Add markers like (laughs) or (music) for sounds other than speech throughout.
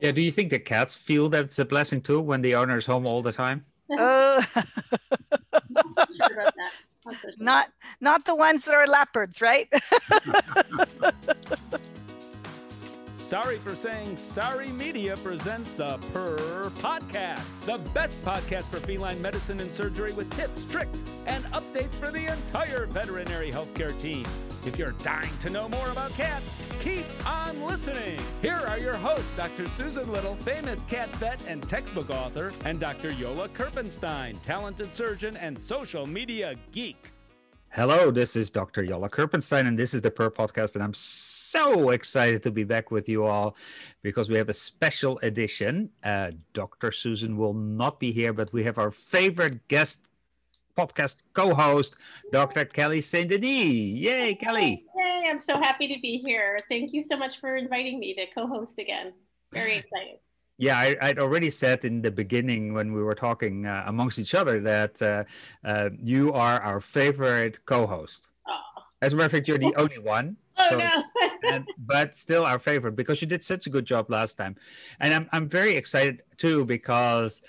Yeah. Do you think the cats feel that it's a blessing too when the owner is home all the time? Oh, (laughs) not not the ones that are leopards, right? (laughs) Sorry for saying Sorry Media presents the Purr Podcast, the best podcast for feline medicine and surgery with tips, tricks, and updates for the entire veterinary healthcare team. If you're dying to know more about cats, keep on listening. Here are your hosts, Dr. Susan Little, famous cat vet and textbook author, and Dr. Jolle Kirpensteijn, talented surgeon and social media geek. Hello, this is Dr. Jolle Kirpensteijn, and this is the Purr Podcast, and I'm so excited to be back with you all because we have a special edition. Uh, Dr. Susan will not be here, but we have our favorite guest podcast co-host, Dr. Kelly Saint Denis. Yay, Kelly! I'm so happy to be here. Thank you so much for inviting me to co-host again. Very (laughs) excited. Yeah, I, would already said in the beginning when we were talking uh, amongst each other that uh, uh, you are our favorite co-host. Oh. As a matter of fact, you're the (laughs) only one. Oh so, no! (laughs) and, but still our favorite because you did such a good job last time, and I'm I'm very excited too because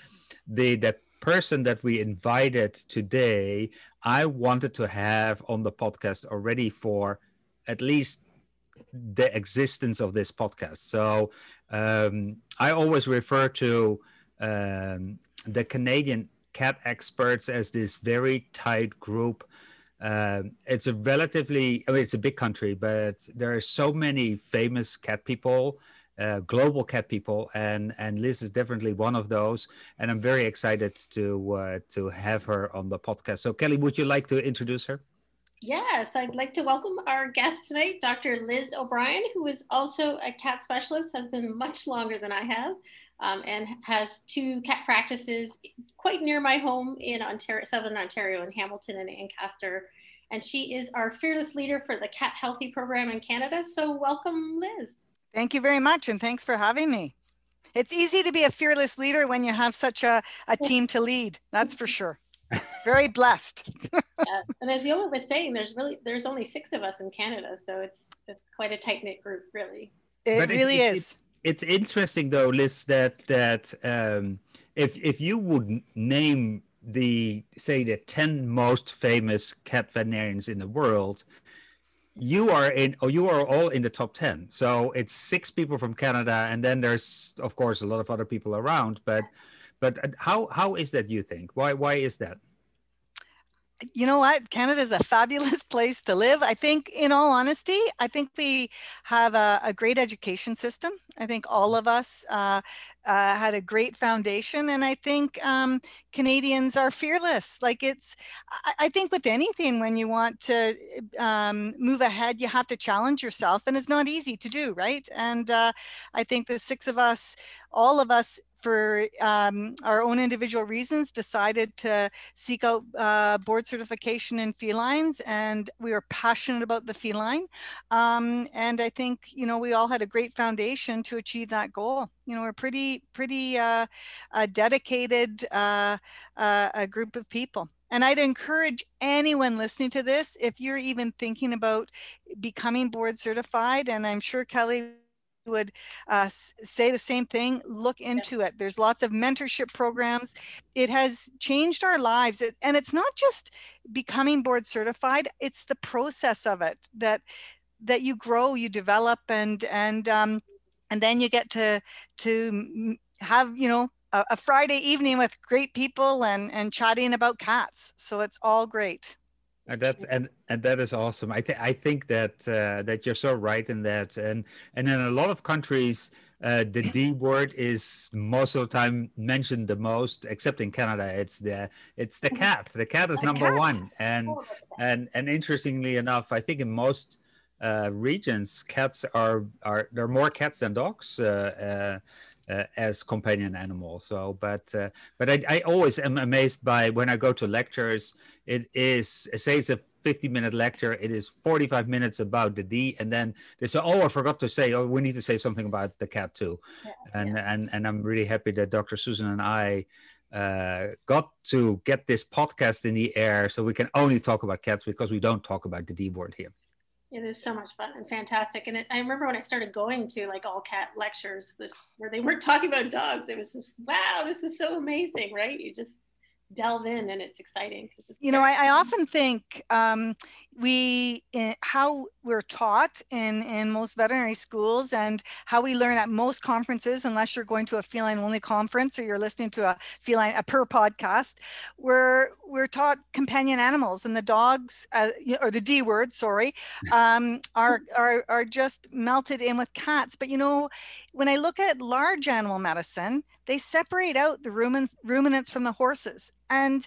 the the person that we invited today, I wanted to have on the podcast already for at least the existence of this podcast. So um, I always refer to um, the Canadian cat experts as this very tight group. Uh, it's a relatively, I mean, it's a big country, but there are so many famous cat people uh, global cat people, and and Liz is definitely one of those. And I'm very excited to uh, to have her on the podcast. So Kelly, would you like to introduce her? Yes, I'd like to welcome our guest tonight, Dr. Liz O'Brien, who is also a cat specialist, has been much longer than I have, um, and has two cat practices quite near my home in Ontario, Southern Ontario, in Hamilton and Ancaster. And she is our fearless leader for the Cat Healthy program in Canada. So, welcome, Liz. Thank you very much, and thanks for having me. It's easy to be a fearless leader when you have such a, a team to lead, that's for sure. Very blessed. (laughs) yeah. And as Jolle was saying, there's really there's only six of us in Canada, so it's it's quite a tight knit group, really. It but really it, is. It, it's interesting though, Liz, that that um, if if you would name the say the 10 most famous cat veterinarians in the world you are in oh you are all in the top 10 so it's six people from canada and then there's of course a lot of other people around but but uh, how how is that you think why why is that you know what? Canada is a fabulous (laughs) place to live. I think, in all honesty, I think we have a, a great education system. I think all of us uh, uh, had a great foundation, and I think um, Canadians are fearless. Like it's, I, I, think with anything, when you want to um, move ahead, you have to challenge yourself, and it's not easy to do, right? And uh, I think the six of us, all of us for um, our own individual reasons, decided to seek out uh, board certification in felines, and we are passionate about the feline. Um, and I think you know we all had a great foundation to achieve that goal. You know, we're pretty pretty uh, dedicated uh, uh, a group of people. And I'd encourage anyone listening to this, if you're even thinking about becoming board certified, and I'm sure Kelly would uh, say the same thing look into it. There's lots of mentorship programs. It has changed our lives it, and it's not just becoming board certified it's the process of it that that you grow you develop and and um, and then you get to to have you know a, a friday evening with great people and and chatting about cats. So it's all great and that's and and that is awesome. I think I think that uh, that you're so right in that, and and in a lot of countries, uh, the D word is most of the time mentioned the most, except in Canada. It's the it's the cat. The cat is number cat. one, and and and interestingly enough, I think in most uh, regions, cats are are there are more cats than dogs. Uh, uh, as companion animal. So, but uh, but I, I always am amazed by when I go to lectures. It is say it's a 50 minute lecture. It is 45 minutes about the D, and then they say, "Oh, I forgot to say. Oh, we need to say something about the cat too." Yeah, and yeah. and and I'm really happy that Dr. Susan and I. Uh, got to get this podcast in the air so we can only talk about cats because we don't talk about the D word here. It is so much fun and fantastic. And it, I remember when I started going to like all cat lectures, this where they weren't (laughs) talking about dogs. It was just wow, this is so amazing, right? You just delve in and it's exciting. It's you know, I, I, often think um, we how we're taught in in most veterinary schools and how we learn at most conferences unless you're going to a feline only conference or you're listening to a feline a Purr podcast we're we're taught companion animals and the dogs uh, or the d word sorry (laughs) um, are, are are just melted in with cats. But you know when i look at large animal medicine they separate out the ruminants ruminants from the horses. And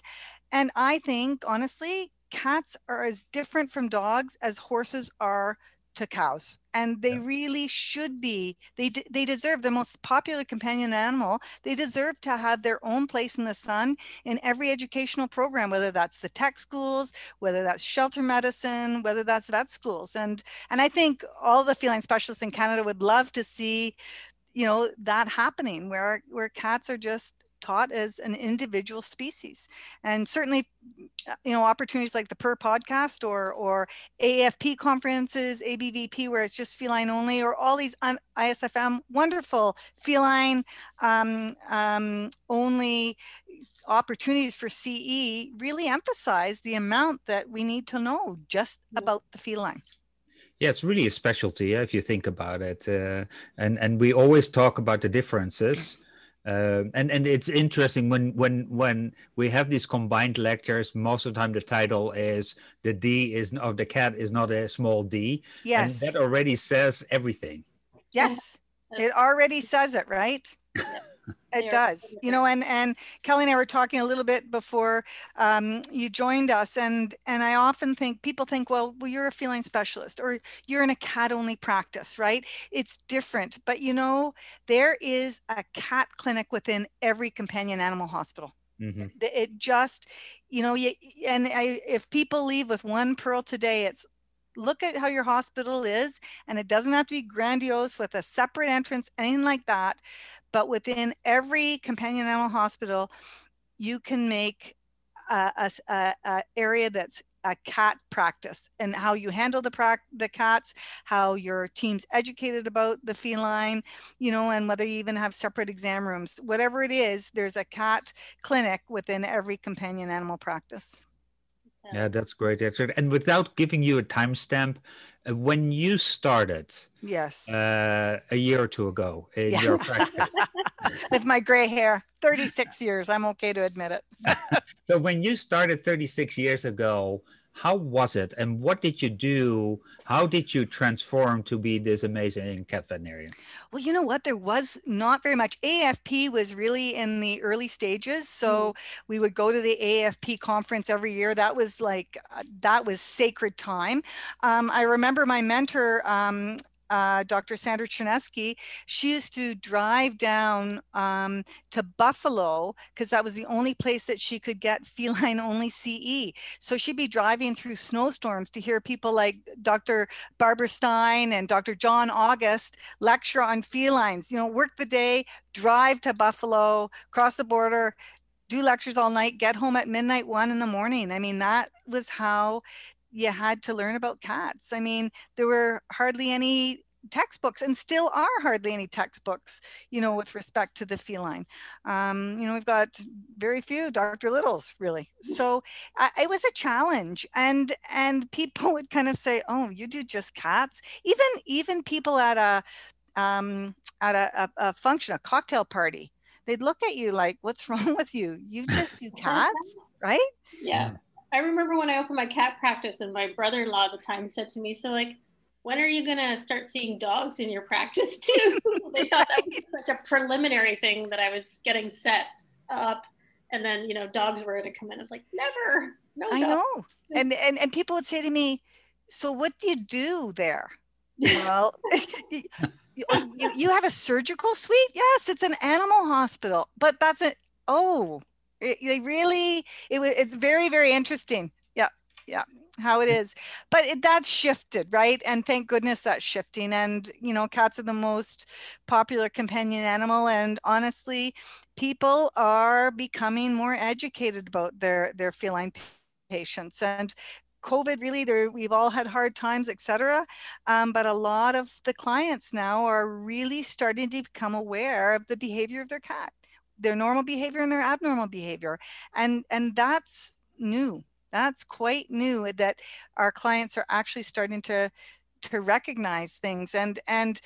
and i think honestly cats are as different from dogs as horses are to cows and they yeah. really should be they they deserve the most popular companion animal they deserve to have their own place in the sun in every educational program whether that's the tech schools whether that's shelter medicine whether that's vet schools and and i think all the feline specialists in canada would love to see you know that happening where where cats are just taught as an individual species. And certainly uh, you know opportunities like the Purr podcast or or afp conferences abvp where it's just feline only or all these isfm wonderful feline um, um, only opportunities for ce really emphasize the amount that we need to know just about the feline. Yeah, it's really a specialty if you think about it, uh, and and we always talk about the differences, uh, and and it's interesting when when when we have these combined lectures. Most of the time, the title is the D is of the cat is not a small D. Yes, and that already says everything. Yes, it already says it, right? (laughs) It does, you know, and and Kelly and I were talking a little bit before um, you joined us, and and I often think people think, well, well, you're a feline specialist or you're in a cat only practice, right? It's different, but you know, there is a cat clinic within every companion animal hospital. Mm-hmm. It just, you know, you, and I, if people leave with one pearl today, it's look at how your hospital is, and it doesn't have to be grandiose with a separate entrance, anything like that but within every companion animal hospital, you can make a, a, a, area that's a cat practice and how you handle the the cats, how your team's educated about the feline, you know, and whether you even have separate exam rooms. Whatever it is, there's a cat clinic within every companion animal practice. Yeah, that's great. And without giving you a timestamp, uh, when you started, yes, uh, a year or two ago in yeah. your practice, (laughs) with my gray hair, 36 years, I'm okay to admit it. (laughs) so when you started 36 years ago, how was it? And what did you do? How did you transform to be this amazing cat veterinarian well you know what? There was not very much. Afp was really in the early stages. So mm. we would go to the afp conference every year. That was like uh, that was sacred time. Um, i remember my mentor um, uh, Dr. Sandra Chernesky, she used to drive down um, to Buffalo because that was the only place that she could get feline only CE. So she'd be driving through snowstorms to hear people like Dr. Barbara Stein and Dr. John August lecture on felines, you know, work the day, drive to Buffalo, cross the border, do lectures all night, get home at midnight, one in the morning. I mean, that was how you had to learn about cats. I mean, there were hardly any textbooks and still are hardly any textbooks, you know, with respect to the feline. Um, you know, we've got very few Dr. Littles really. So uh, it was a challenge and, and people (laughs) would kind of say, oh, you do just cats. Even, even people at a, um, at a, a, a function, a cocktail party, they'd look at you like, what's (laughs) wrong with you? You just do (laughs) cats, right? Yeah. I remember when I opened my cat practice and my brother-in-law at the time said to me, so like, when are you going to start seeing dogs in your practice (laughs) too? (laughs) they thought that was such a preliminary thing that I was getting set up. And then, you know, dogs were to come in. I was like, never, no. I know. And, and, and people would say to me, so what do you do there? well, (laughs) you, oh, you, you have a surgical suite? Yes, it's an animal hospital, but that's it. Oh, it, they really, it was, it's very, very interesting. Yeah. Yeah. How it is. But it, that's shifted, right? And thank goodness that's shifting. And, you know, cats are the most popular companion animal. And honestly, people are becoming more educated about their, their feline patients. And COVID really, there we've all had hard times, etc. Um, but a lot of the clients now are really starting to become aware of the behavior of their cat, their normal behavior and their abnormal behavior, and and that's new. That's quite new that our clients are actually starting to to recognize things and and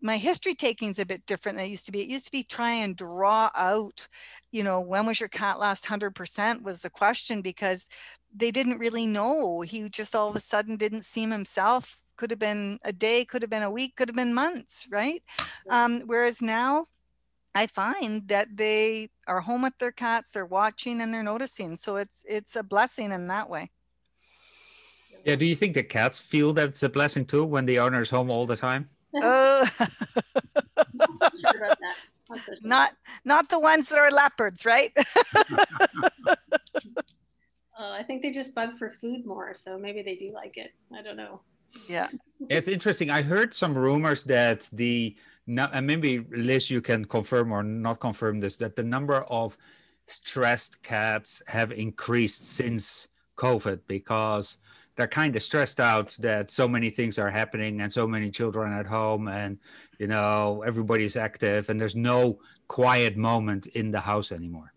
my history taking is a bit different than it used to be. It used to be try and draw out, you know, when was your cat last 100% was the question because they didn't really know. He just all of a sudden didn't seem himself. Could have been a day, could have been a week, could have been months, right? Um, whereas now I find that they are home with their cats, they're watching and they're noticing. So it's it's a blessing in that way. Yeah, do you think the cats feel that it's a blessing too when the owner's home all the time? Oh, (laughs) not not the ones that are leopards, right? Uh, (laughs) I think they just bug for food more, so maybe they do like it. I don't know. yeah. It's interesting. I heard some rumors that the and maybe Liz, you can confirm or not confirm this that the number of stressed cats have increased since COVID because they're kind of stressed out that so many things are happening and so many children at home and you know everybody's active and there's no quiet moment in the house anymore.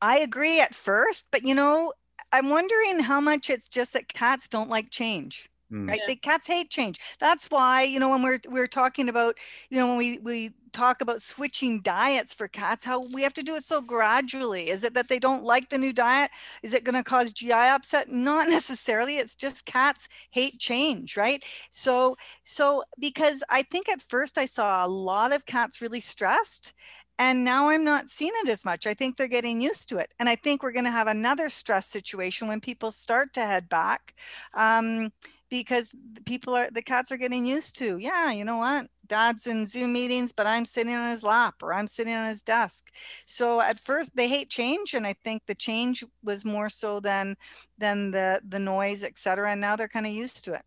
I agree at first, but you know, I'm wondering how much it's just that cats don't like change. Mm. Right? Yeah. The cats hate change. That's why, you know, when we're we're talking about, you know, when we we talk about switching diets for cats, how we have to do it so gradually. Is it that they don't like the new diet? Is it going to cause GI upset? Not (laughs) necessarily. It's just cats hate change, right? So so because I think at first I saw a lot of cats really stressed and now I'm not seeing it as much. I think they're getting used to it. And I think we're going to have another stress situation when people start to head back um, because the people are, the cats are getting used to, yeah, you know what? Dad's in Zoom meetings, but I'm sitting on his lap or I'm sitting on his desk. So at first they hate change. And I think the change was more so than, than the, the noise, et cetera. And now they're kind of used to it.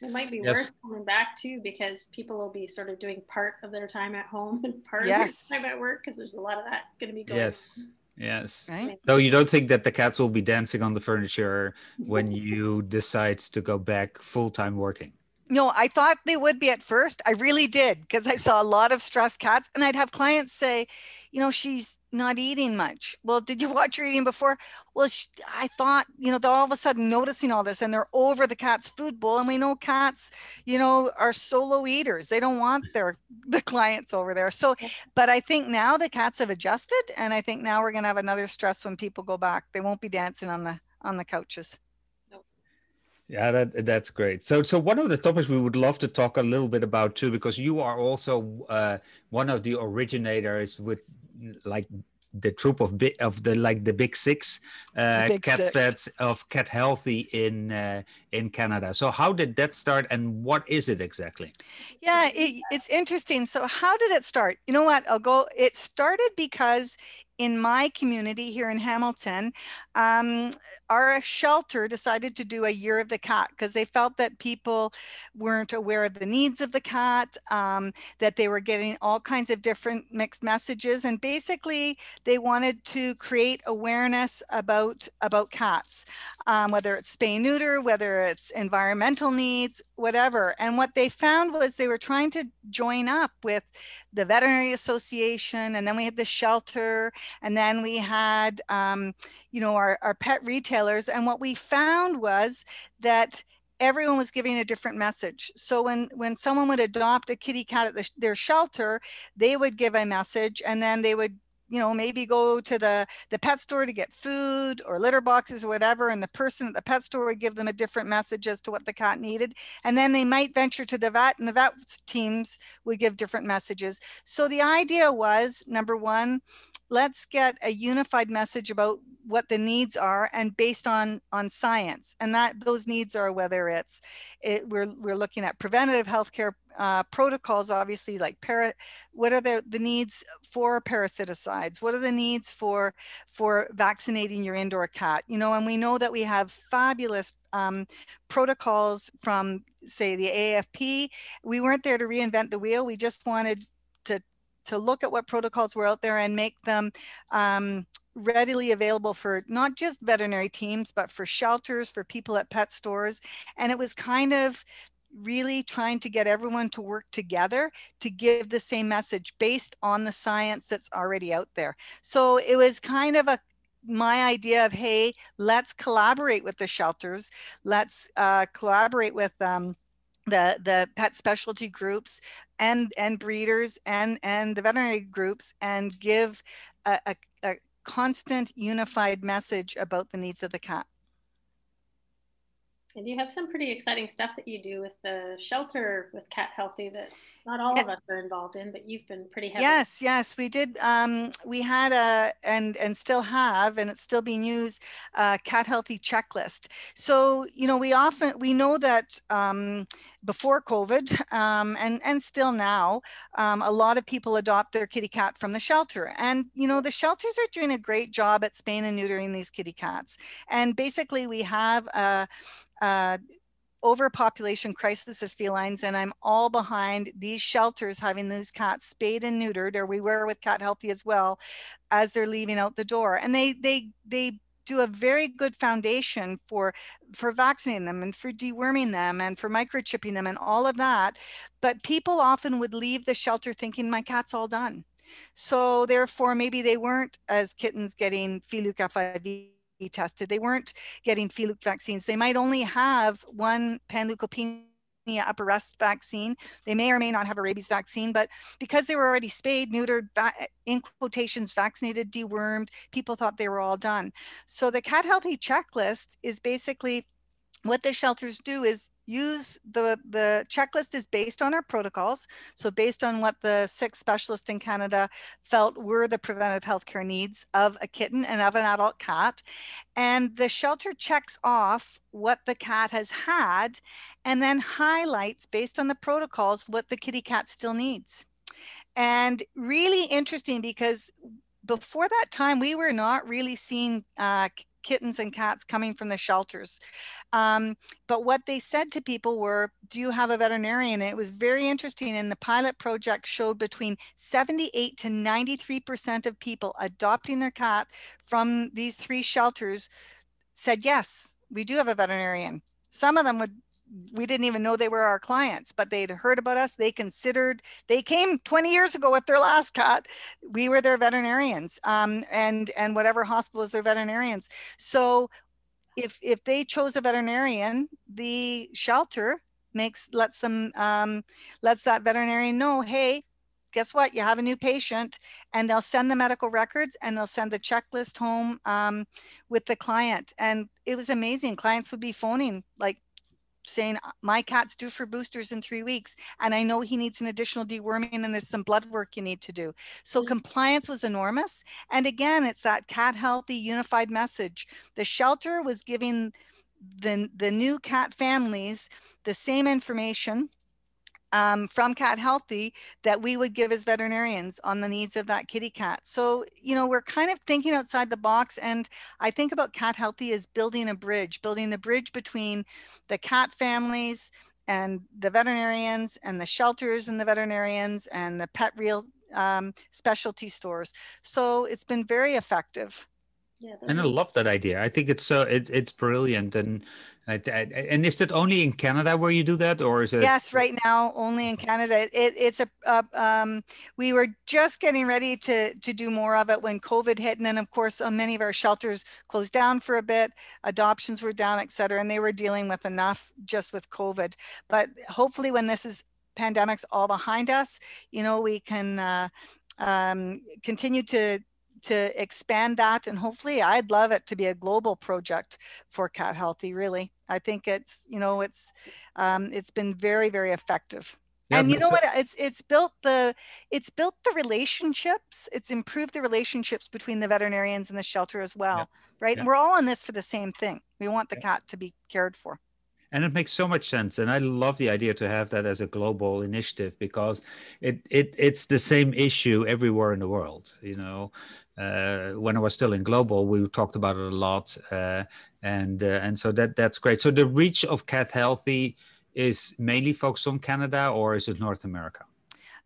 It might be Yes. worse coming back too because people will be sort of doing part of their time at home and part Yes. of their time at work because there's a lot of that going to be going. Yes. Yes. Right. So you don't think that the cats will be dancing on the furniture when you decide to go back full time working? No, I thought they would be at first. I really did because I saw a lot of stressed cats, and I'd have clients say, you know, she's not eating much. Well, did you watch her eating before? Well, sh I thought, you know, they're all of a sudden noticing all this and they're over the cat's food bowl. And we know cats, you know, are solo eaters. They don't want their the clients over there. So, but I think now the cats have adjusted, and I think now we're gonna have another stress when people go back. They won't be dancing on the on the couches. Yeah, that that's great. So, so one of the topics we would love to talk a little bit about too, because you are also uh, one of the originators with like the troop of big of the like the big six uh, Big cat Six. vets of Cat Healthy in uh, in Canada. So, how did that start, and what is it exactly? Yeah, it, it's interesting. So, how did it start? You know what? I'll go. It started because in my community here in Hamilton, um, our shelter decided to do a year of the cat because they felt that people weren't aware of the needs of the cat, um, that they were getting all kinds of different mixed messages, and basically they wanted to create awareness about about cats, um, whether it's spay neuter, whether it's environmental needs, whatever. And what they found was they were trying to join up with the veterinary association, and then we had the shelter, and then we had um, you know our, our pet retailers. And what we found was that everyone was giving a different message. So when when someone would adopt a kitty cat at the, their shelter, they would give a message, and then they would you know maybe go to the the pet store to get food or litter boxes or whatever and the person at the pet store would give them a different message as to what the cat needed and then they might venture to the vet and the vet teams would give different messages so the idea was number one let's get a unified message about what the needs are and based on on science. And that those needs are whether it's it, we're we're looking at preventative healthcare uh, protocols obviously like para what are the the needs for parasiticides? What are the needs for for vaccinating your indoor cat? You know and we know that we have fabulous um, protocols from say the afp we weren't there to reinvent the wheel. We just wanted to look at what protocols were out there and make them um, readily available for not just veterinary teams, but for shelters, for people at pet stores. And it was kind of really trying to get everyone to work together to give the same message based on the science that's already out there. So it was kind of a my idea of hey let's collaborate with the shelters let's uh, collaborate with um, the the pet specialty groups and and breeders and and the veterinary groups and give a, a, a constant unified message about the needs of the cat and you have some pretty exciting stuff that you do with the shelter with Cat Healthy that not all of us are involved in, but you've been pretty heavy. Yes, yes, we did. Um, we had a and and still have, and it's still being used. Uh, Cat Healthy checklist. So you know, we often we know that um, before COVID um, and and still now, um, a lot of people adopt their kitty cat from the shelter, and you know the shelters are doing a great job at spaying and neutering these kitty cats. And basically, we have a uh, overpopulation crisis of felines and i'm all behind these shelters having those cats spayed and neutered or we were with cat healthy as well as they're leaving out the door. And they they they do a very good foundation for for vaccinating them and for deworming them and for microchipping them and all of that. But people often would leave the shelter thinking my cat's all done. So therefore maybe they weren't as kittens getting Filuke FIV tested. They weren't getting Filuke vaccines. They might only have one panleukopenia upper rest vaccine. They may or may not have a rabies vaccine, but because they were already spayed, neutered, in quotations, vaccinated, dewormed, people thought they were all done. So the Cat Healthy checklist is basically what the shelters do is use the the checklist is based on our protocols. So based on what the six specialists in canada felt were the preventive healthcare needs of a kitten and of an adult cat. And the shelter checks off what the cat has had and then highlights based on the protocols what the kitty cat still needs. And really interesting because before that time we were not really seeing uh, kittens and cats coming from the shelters. Um, but what they said to people were, Do you have a veterinarian? And it was very interesting. And the pilot project showed between 78 to 93% of people adopting their cat from these three shelters said, Yes, we do have a veterinarian. Some of them would we didn't even know they were our clients, but they'd heard about us. They considered, they came 20 years ago with their last cat. We were their veterinarians um, and, and whatever hospital is their veterinarians. So if, if they chose a veterinarian, the shelter makes, lets them, um, lets that veterinarian know, hey, guess what? You have a new patient, and they'll send the medical records and they'll send the checklist home um, with the client. And it was amazing. Clients would be phoning like saying my cat's due for boosters in three weeks and i know he needs an additional deworming and there's some blood work you need to do so mm-hmm. compliance was enormous and again it's that cat healthy unified message the shelter was giving the the new cat families the same information um, from Cat Healthy that we would give as veterinarians on the needs of that kitty cat. So, you know, we're kind of thinking outside the box. And I think about Cat Healthy as building a bridge, building the bridge between the cat families and the veterinarians and the shelters and the veterinarians and the pet real um, specialty stores. So it's been very effective. Yeah, and I love that idea. I think it's so it, it's brilliant. And and is it only in Canada where you do that, or is it? Yes, right now only in Canada. It, it's a, a um, we were just getting ready to to do more of it when COVID hit, and then of course uh, many of our shelters closed down for a bit. Adoptions were down, et cetera, and they were dealing with enough just with COVID. But hopefully, when this is pandemics all behind us, you know, we can. Uh, um, continue to to expand that and hopefully i'd love it to be a global project for cat healthy really. I think it's you know it's um, it's been very very effective. Yeah, and you know what? It's it's built the it's built the relationships. It's improved the relationships between the veterinarians and the shelter as well yeah. right? Yeah. and we're all on this for the same thing. We want the cat to be cared for. And it makes so much sense and i love the idea to have that as a global initiative because it, it it's the same issue everywhere in the world you know uh, when I was still in global, we talked about it a lot, uh, and uh, and so that that's great. So the reach of Cat Healthy is mainly focused on Canada, or is it North America?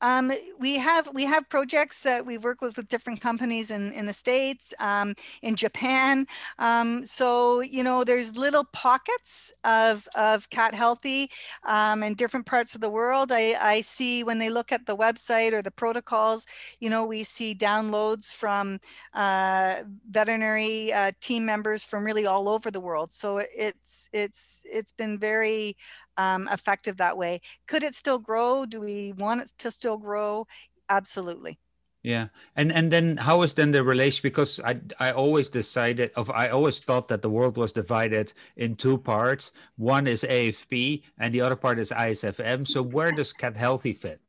Um, we have we have projects that we work with with different companies in, in the states, um, in Japan. Um, so you know, there's little pockets of of cat healthy um, in different parts of the world. I, I see when they look at the website or the protocols, you know, we see downloads from uh, veterinary uh, team members from really all over the world. So it's it's it's been very um, effective that way. Could it still grow? Do we want it to still grow? Absolutely. Yeah, and and then how is then the relation? Because I I always decided of I always thought that the world was divided in two parts. One is AFP, and the other part is ISFM. So where does (laughs) Cat Healthy fit?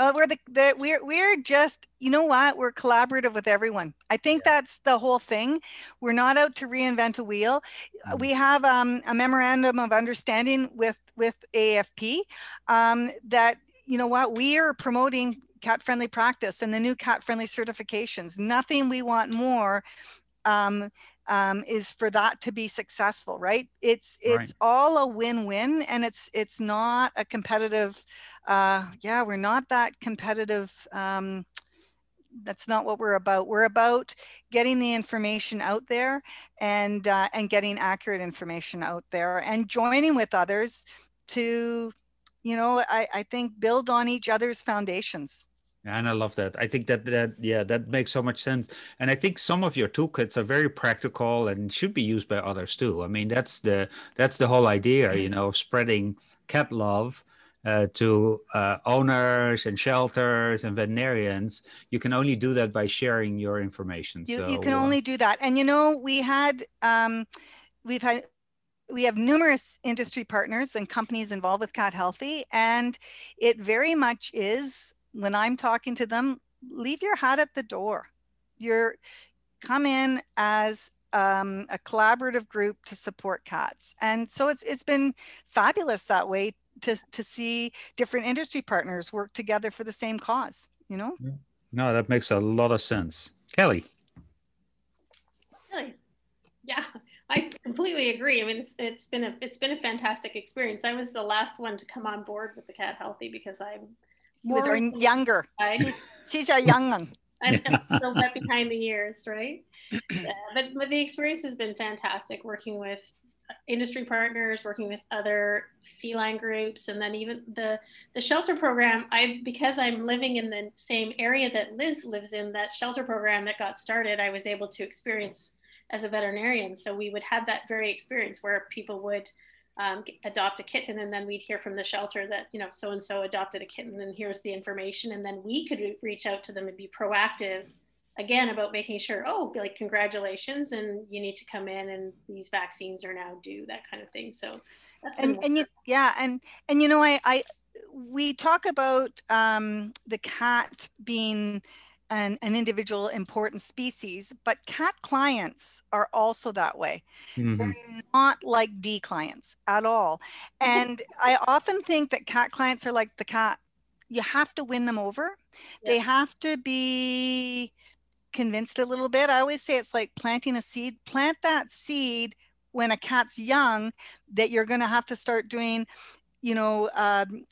Uh, we're the, the we're we're just you know what we're collaborative with everyone. I think yeah. that's the whole thing. We're not out to reinvent a wheel. Mm. We have um, a memorandum of understanding with with AFP um, that you know what we are promoting cat friendly practice and the new cat friendly certifications. Nothing we want more um, um, is for that to be successful, right? It's it's right. all a win-win, and it's it's not a competitive. Uh, yeah, we're not that competitive. Um, that's not what we're about. We're about getting the information out there and uh, and getting accurate information out there and joining with others to, you know, I, I think build on each other's foundations. And I love that. I think that that yeah, that makes so much sense. And I think some of your toolkits are very practical and should be used by others too. I mean, that's the that's the whole idea, you (clears throat) know, of spreading cat love uh, to uh, owners and shelters and veterinarians. You can only do that by sharing your information. You, so, you can only do that. And you know, we had um, we've had we have numerous industry partners and companies involved with Cat Healthy, and it very much is when I'm talking to them, leave your hat at the door. You're come in as um, a collaborative group to support cats, and so it's it's been fabulous that way to to see different industry partners work together for the same cause. You know. No, that makes a lot of sense, Kelly. Really, yeah. I completely agree. I mean, it's, it's been a it's been a fantastic experience. I was the last one to come on board with the Cat Healthy because I'm more our younger. She's, she's our young one. I'm still wet behind the years, right? (clears throat) Yeah, but but the experience has been fantastic working with industry partners, working with other feline groups, and then even the the shelter program. I because I'm living in the same area that Liz lives in, that shelter program that got started, I was able to experience as a veterinarian. So we would have that very experience where people would um, adopt a kitten and then we'd hear from the shelter that, you know, so and so adopted a kitten and here's the information. And then we could reach out to them and be proactive again about making sure, oh, like congratulations and you need to come in and these vaccines are now due, that kind of thing. So and, and you, yeah, and and you know, I I we talk about um, the cat being an, an individual important species, but cat clients are also that way. Mm-hmm. They're not like D clients at all. And I often think that cat clients are like the cat. You have to win them over. Yeah. They have to be convinced a little bit. I always say it's like planting a seed. Plant that seed when a cat's young that you're going to have to start doing, you know, um,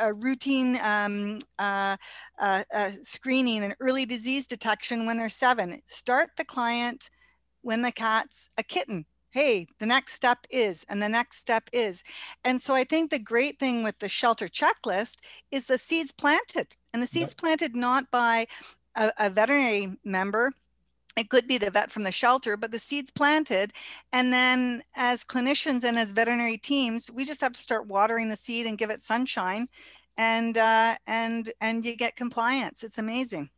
a routine um, uh, uh, uh, screening and early disease detection when they're seven. Start the client when the cat's a kitten. Hey, the next step is, and the next step is. And so I think the great thing with the shelter checklist is the seeds planted, and the seeds yep. planted not by a, a veterinary member it could be the vet from the shelter, but the seeds planted. And then as clinicians and as veterinary teams, we just have to start watering the seed and give it sunshine and uh, and and you get compliance. It's amazing.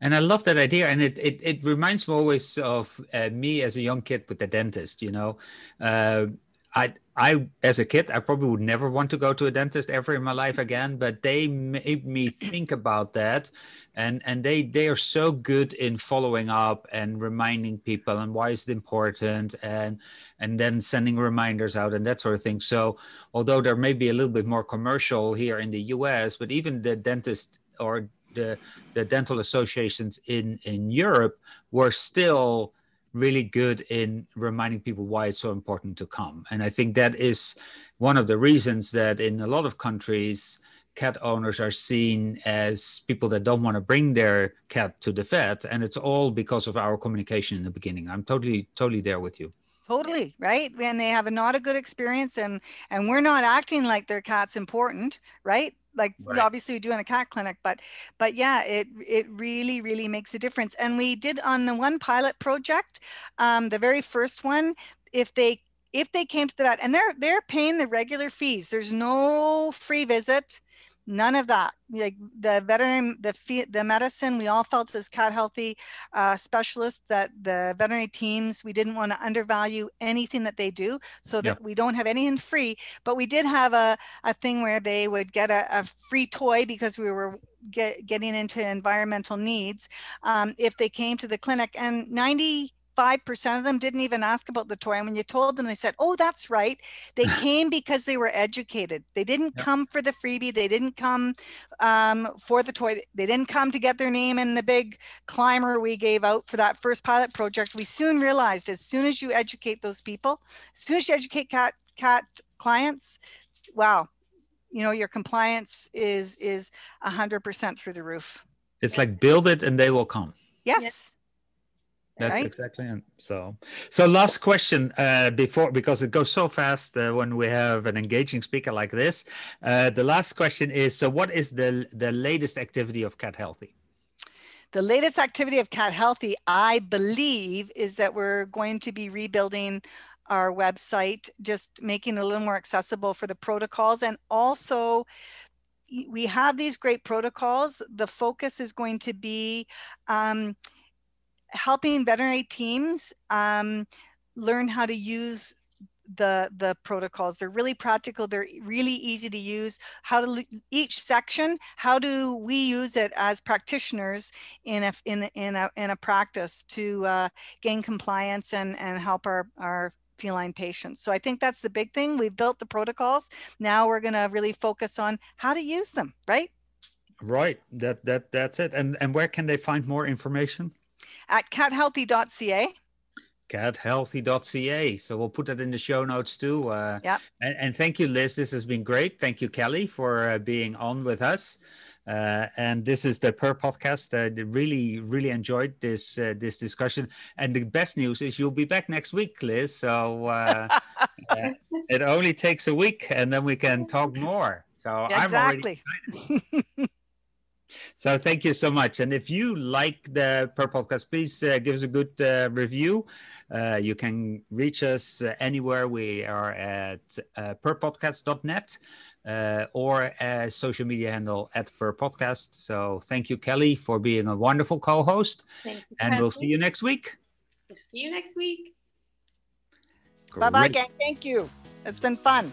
And I love that idea. And it, it, it reminds me always of uh, me as a young kid with the dentist, you know, uh, I, I, as a kid, I probably would never want to go to a dentist ever in my life again. But they made me think about that, and and they they are so good in following up and reminding people and why is it important, and and then sending reminders out and that sort of thing. So although there may be a little bit more commercial here in the U.S., but even the dentist or the the dental associations in in Europe were still really good in reminding people why it's so important to come. And I think that is one of the reasons that in a lot of countries, cat owners are seen as people that don't want to bring their cat to the vet and it's all because of our communication in the beginning. I'm totally totally there with you. Totally right? When they have a not a good experience and and we're not acting like their cat's important right like right. we do in a cat clinic but but yeah it it really really makes a difference. And we did on the one pilot project um, the very first one if they if they came to the vet and they're they're paying the regular fees. There's no free visit none of that. Like the veterinary the the medicine we all felt as cat healthy uh, specialists that the veterinary teams we didn't want to undervalue anything that they do so that we don't have anything free. But we did have a, a thing where they would get a, a free toy because we were get, getting into environmental needs um, if they came to the clinic. And 90 5% of them didn't even ask about the toy. And when you told them, they said, Oh, that's right. They (laughs) came because they were educated. They didn't yep. come for the freebie. They didn't come um, for the toy. They didn't come to get their name in the big climber we gave out for that first pilot project. We soon realized as soon as you educate those people, as soon as you educate cat, cat clients, wow, you know, your compliance is, is a hundred percent through the roof. It's like build it and they will come. Yes. yes. That's right? exactly it. So, so last question uh, before because it goes so fast uh, when we have an engaging speaker like this. Uh, the last question is: So, what is the the latest activity of Cat Healthy? The latest activity of Cat Healthy, I believe, is that we're going to be rebuilding our website, just making it a little more accessible for the protocols, and also we have these great protocols. The focus is going to be um, helping veterinary teams um, learn how to use the the protocols. They're really practical they're really easy to use. How to each section how do we use it as practitioners in a in, in a in a practice to uh, gain compliance and and help our our feline patients? So i think that's the big thing. We've built the protocols. Now we're going to really focus on how to use them right? Right. That that that's it. And and where can they find more information at cathealthy.ca cathealthy.ca. So we'll put that in the show notes too. Uh, yeah. And, and, thank you, Liz. This has been great. Thank you, Kelly, for uh, being on with us. Uh, and this is the Purr podcast. I really, really enjoyed this uh, this discussion. And the best news is you'll be back next week, Liz. So uh, (laughs) uh, it only takes a week, and then we can talk more. So exactly. I'm already (laughs) so thank you so much. And if you like the Purr Podcast, please uh, give us a good uh, review. Uh, you can reach us uh, anywhere. We are at uh, purrpodcast.net uh, or a social media handle at Purr Podcast. So thank you, Kelly, for being a wonderful co-host. And we'll see you next week. We'll see you next week. Bye bye, gang. Thank you. It's been fun.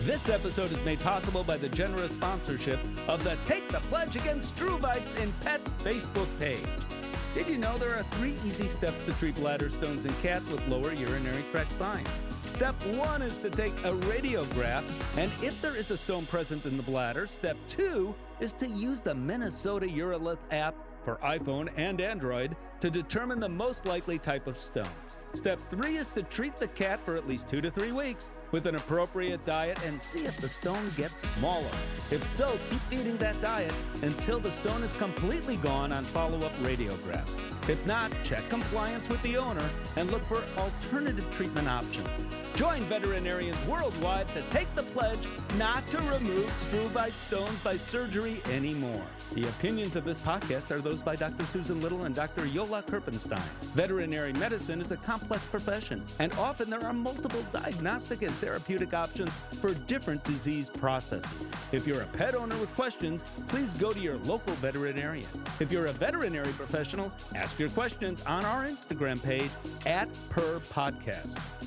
This episode is made possible by the generous sponsorship of the Take the Pledge Against Bites in Pets Facebook page. Did you know there are three easy steps to treat bladder stones in cats with lower urinary tract signs? Step one is to take a radiograph, and if there is a stone present in the bladder, step two is to use the Minnesota Urolith app for iPhone and Android to determine the most likely type of stone. Step three is to treat the cat for at least two to three weeks with an appropriate diet and see if the stone gets smaller. If so, keep feeding that diet until the stone is completely gone on follow up radiographs. If not, check compliance with the owner and look for alternative treatment options. Join veterinarians worldwide to take the pledge not to remove struvite stones by surgery anymore. The opinions of this podcast are those by Dr. Susan Little and Dr. Jolle Kirpensteijn. Veterinary medicine is a complex profession, and often there are multiple diagnostic and therapeutic options for different disease processes. If you're a pet owner with questions, please go to your local veterinarian. If you're a veterinary professional, your questions on our Instagram page at Purr Podcast.